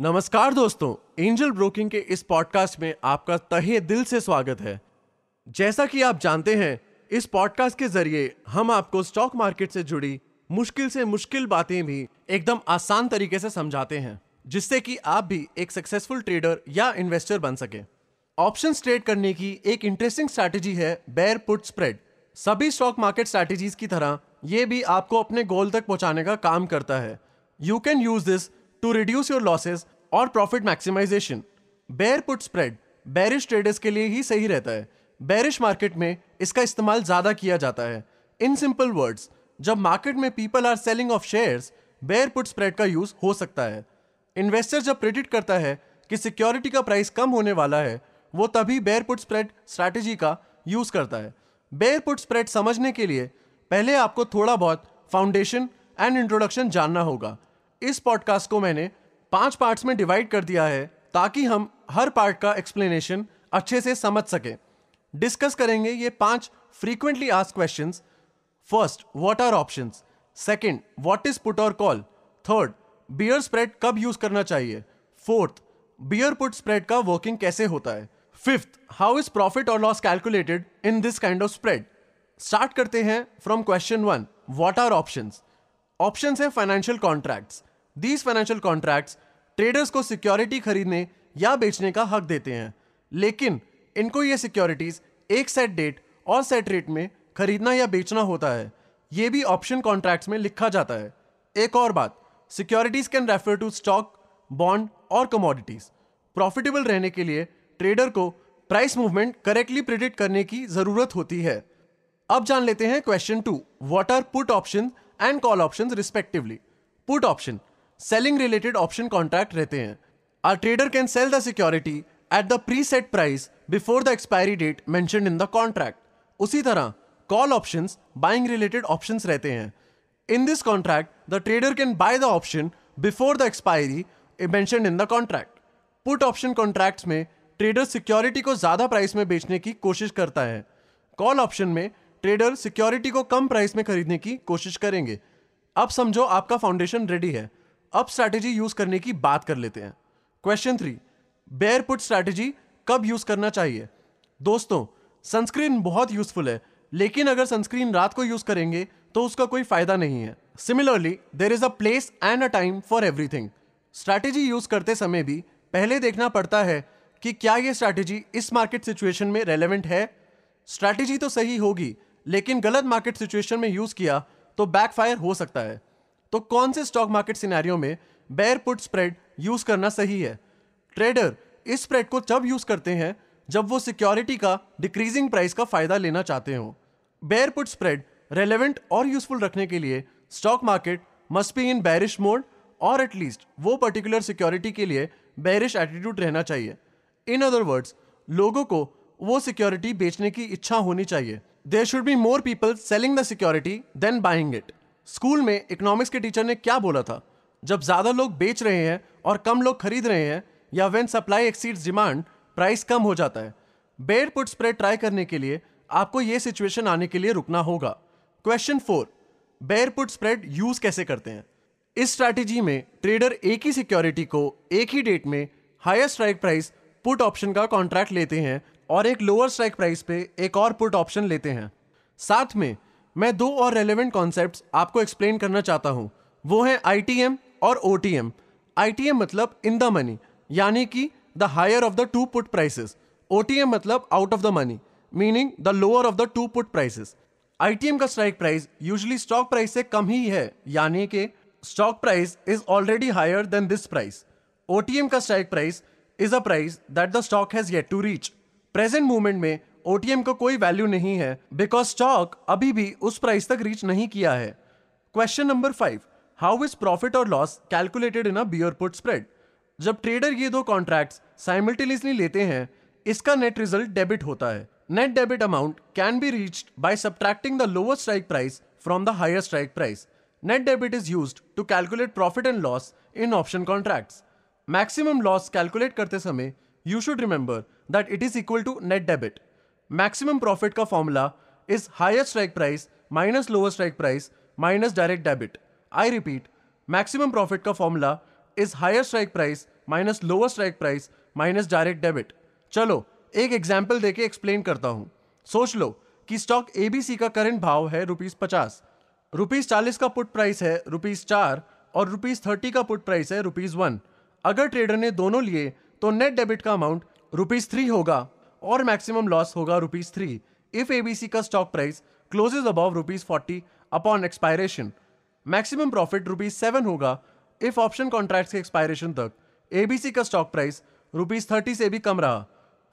नमस्कार दोस्तों angel broking के इस पॉडकास्ट में आपका तहे दिल से स्वागत है। जैसा कि आप जानते हैं, इस पॉडकास्ट के ज़रिए हम आपको स्टॉक मार्केट से जुड़ी मुश्किल से मुश्किल बातें भी एकदम आसान तरीके से समझाते हैं, जिससे कि आप भी एक सक्सेसफुल ट्रेडर या इन्वेस्टर बन सके। ऑप्शन ट्रेड करने की एक इंटरेस्टिंग स्ट्रैटेजी है बेयर पुट स्प्रेड सभी स्टॉक मार्केट स्ट्रैटेजीज की तरह ये भी आपको अपने गोल तक पहुँचाने का काम करता है। You can use this to reduce your losses और profit maximization bear put spread bearish traders के लिए ही सही रहता है. बेरिश मार्केट में इसका इस्तेमाल ज़्यादा किया जाता है. इन सिंपल वर्ड्स जब मार्केट में people are selling off shares bear put spread का यूज़ हो सकता है. इन्वेस्टर जब प्रिडिक्ट करता है कि सिक्योरिटी का प्राइस कम होने वाला है, वो तभी बेयर पुट स्प्रेड स्ट्रैटेजी का यूज़ करता है. बेयर पुट स्प्रेड समझने के लिए पहले आपको थोड़ा बहुत फाउंडेशन एंड इंट्रोडक्शन जानना होगा. इस पॉडकास्ट को मैंने पाँच पार्ट्स में डिवाइड कर दिया है ताकि हम हर पार्ट का एक्सप्लेनेशन अच्छे से समझ सकें। डिस्कस करेंगे ये पाँच frequently ask question first what are option second what is put और कॉल थर्ड बियर स्प्रेड कब यूज़ करना चाहिए? फोर्थ बियर पुट स्प्रेड का वर्किंग कैसे होता है? फिफ्थ हाउ इज़ प्रॉफिट और loss calculated in this kind of spread start करते हैं from question one what are options options है financial contracts these financial contracts traders को सिक्योरिटी खरीदने या बेचने का हक देते हैं। लेकिन इनको ये सिक्योरिटीज एक सेट डेट और सेट रेट में खरीदना या बेचना होता है। ये भी ऑप्शन कॉन्ट्रैक्ट्स में लिखा जाता है। एक और बात securities can refer to stock bond और कमोडिटीज प्रॉफिटेबल रहने के लिए ट्रेडर को प्राइस मूवमेंट करेक्टली प्रिडिक्ट करने की ज़रूरत होती है। अब जान लेते हैं question two what are put option and call option respectively put option selling related option contract रहते हैं. Our trader can sell the security at the pre set price before the expiry date mention in the contract उसी तरह call option buying related option रहते हैं. In this contract the trader can buy the option before the expiry mention in the contract put option contracts में trader security को ज़्यादा price में बेचने की कोशिश करता है. कॉल ऑप्शन में ट्रेडर सिक्योरिटी को कम प्राइस में खरीदने की कोशिश करेंगे। अब समझो आपका फाउंडेशन रेडी है। अब स्ट्रैटेजी यूज़ करने की बात कर लेते हैं। Question three bear put strategy कब यूज़ करना चाहिए? दोस्तों सनस्क्रीन बहुत यूजफुल है, लेकिन अगर सनस्क्रीन रात को यूज़ करेंगे तो उसका कोई फ़ायदा नहीं है। Similarly there is a place and a time for everything strategy use करते समय भी पहले देखना पड़ता है कि क्या ये स्ट्रैटेजी इस मार्केट सिचुएशन में रेलेवेंट है। स्ट्रैटेजी तो सही होगी लेकिन गलत मार्केट सिचुएशन में यूज़ किया तो बैकफायर हो सकता है। तो कौन से स्टॉक मार्केट सिनेरियो में बेयर पुट स्प्रेड यूज़ करना सही है? ट्रेडर इस स्प्रेड को तब यूज़ करते हैं जब वो सिक्योरिटी का डिक्रीजिंग प्राइस का फ़ायदा लेना चाहते हो। बेयर पुट स्प्रेड रेलेवेंट और यूजफुल रखने के लिए stock market must be in bearish mode और एटलीस्ट वो पर्टिकुलर सिक्योरिटी के लिए बैरिश एटीट्यूड रहना चाहिए। इन अदर वर्ड्स लोगों को वो सिक्योरिटी बेचने की इच्छा होनी चाहिए। There should be more people selling the security than buying it school में इकोनॉमिक्स के टीचर ने क्या बोला था? जब ज़्यादा लोग बेच रहे हैं और कम लोग खरीद रहे हैं, या when supply exceeds demand price कम हो जाता है। बेयर पुट स्प्रेड ट्राई करने के लिए आपको यह सिचुएशन आने के लिए रुकना होगा। Question four bear put spread use कैसे करते हैं? इस स्ट्रैटेजी में ट्रेडर एक ही सिक्योरिटी को एक ही डेट में higher strike price put option का कॉन्ट्रैक्ट लेते हैं और एक लोअर स्ट्राइक प्राइस पे एक और पुट ऑप्शन लेते हैं। साथ में, मैं दो और रेलेवेंट कॉन्सेप्ट आपको एक्सप्लेन करना चाहता हूँ। वो है आईटीएम और ओटीएम आईटीएम मतलब इन द मनी यानी कि the higher of the two put prices OTM मतलब out of the money meaning the lower of the two put prices ITM का strike price usually stock price से कम ही है, यानी कि stock price is already higher than this price OTM का strike price is a price that the stock has yet to reach present movement में OTM का को कोई वैल्यू नहीं है बिकॉज़ स्टॉक अभी भी उस प्राइस तक रीच नहीं किया है। Question number five how is profit और loss calculated in a bear put spread जब ट्रेडर ये दो कॉन्ट्रैक्ट साइमल्टेनियसली लेते हैं, इसका नेट रिज़ल्ट डेबिट होता है। Net debit amount can be reached by subtracting the lower strike price from the higher strike price net debit is used to calculate profit and loss in option contracts maximum loss calculate करते समय you should remember that it is equal to net debit maximum profit का formula is higher strike price minus lower strike price minus direct debit I repeat maximum profit का formula is higher strike price minus lower strike price minus direct debit चलो, एक example देके explain करता हूँ। सोच लो कि stock ABC का current भाव है रुपीज़ पचास। रुपीज़ चालीस का पुट प्राइस है रुपीज़ चार और रुपीज़ थर्टी का पुट प्राइस है रुपीज़ वन अगर ट्रेडर ने दोनों लिए तो नेट डेबिट का अमाउंट रुपीज़ थ्री होगा और मैक्सिमम लॉस होगा रुपीज़ थ्री इफ़ एबीसी का stock price closes above rupees forty upon expiration maximum profit rupees seven होगा इफ़ ऑप्शन कॉन्ट्रैक्ट के एक्सपायरेशन तक एबीसी का स्टॉक प्राइस रुपीज़ थर्टी से भी कम रहा.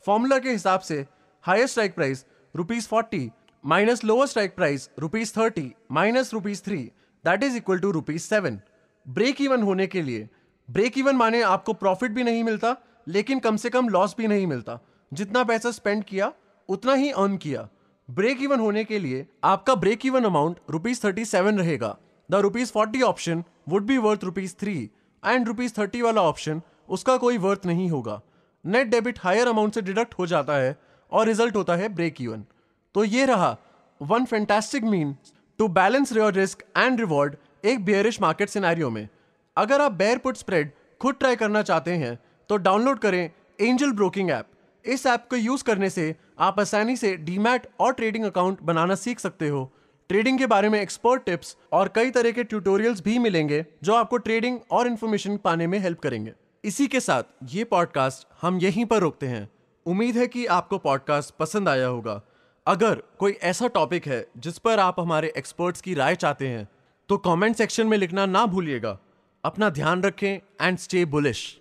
फॉर्मूला के हिसाब से higher strike price rupees forty minus lower strike price rupees thirty minus rupees three that is equal to rupees seven break even होने के लिए ब्रेक इवन माने आपको प्रॉफिट भी नहीं मिलता लेकिन कम से कम लॉस भी नहीं मिलता। जितना पैसा स्पेंड किया, उतना ही अर्न किया। ब्रेक इवन होने के लिए आपका break even amount rupees thirty seven रहेगा। The rupees forty option would be worth rupees three and rupees thirty वाला ऑप्शन उसका कोई वर्थ नहीं होगा। नेट डेबिट हायर अमाउंट से डिडक्ट हो जाता है और रिज़ल्ट होता है ब्रेक इवन तो ये रहा one fantastic mean to balance your risk and reward एक बेयरिश मार्केट सिनेरियो में। अगर आप बेयर पुट स्प्रेड खुद ट्राई करना चाहते हैं तो डाउनलोड करें एंजल ब्रोकिंग ऐप इस ऐप को यूज़ करने से आप आसानी से डीमैट और ट्रेडिंग अकाउंट बनाना सीख सकते हो। ट्रेडिंग के बारे में एक्सपर्ट टिप्स और कई तरह के ट्यूटोरियल्स भी मिलेंगे जो आपको ट्रेडिंग और इन्फॉर्मेशन पाने में हेल्प करेंगे। इसी के साथ ये पॉडकास्ट हम यहीं पर रोकते हैं। उम्मीद है कि आपको पॉडकास्ट पसंद आया होगा। अगर कोई ऐसा टॉपिक है जिस पर आप हमारे एक्सपर्ट्स की राय चाहते हैं तो कमेंट सेक्शन में लिखना ना भूलिएगा। अपना ध्यान रखें एंड स्टे बुलिश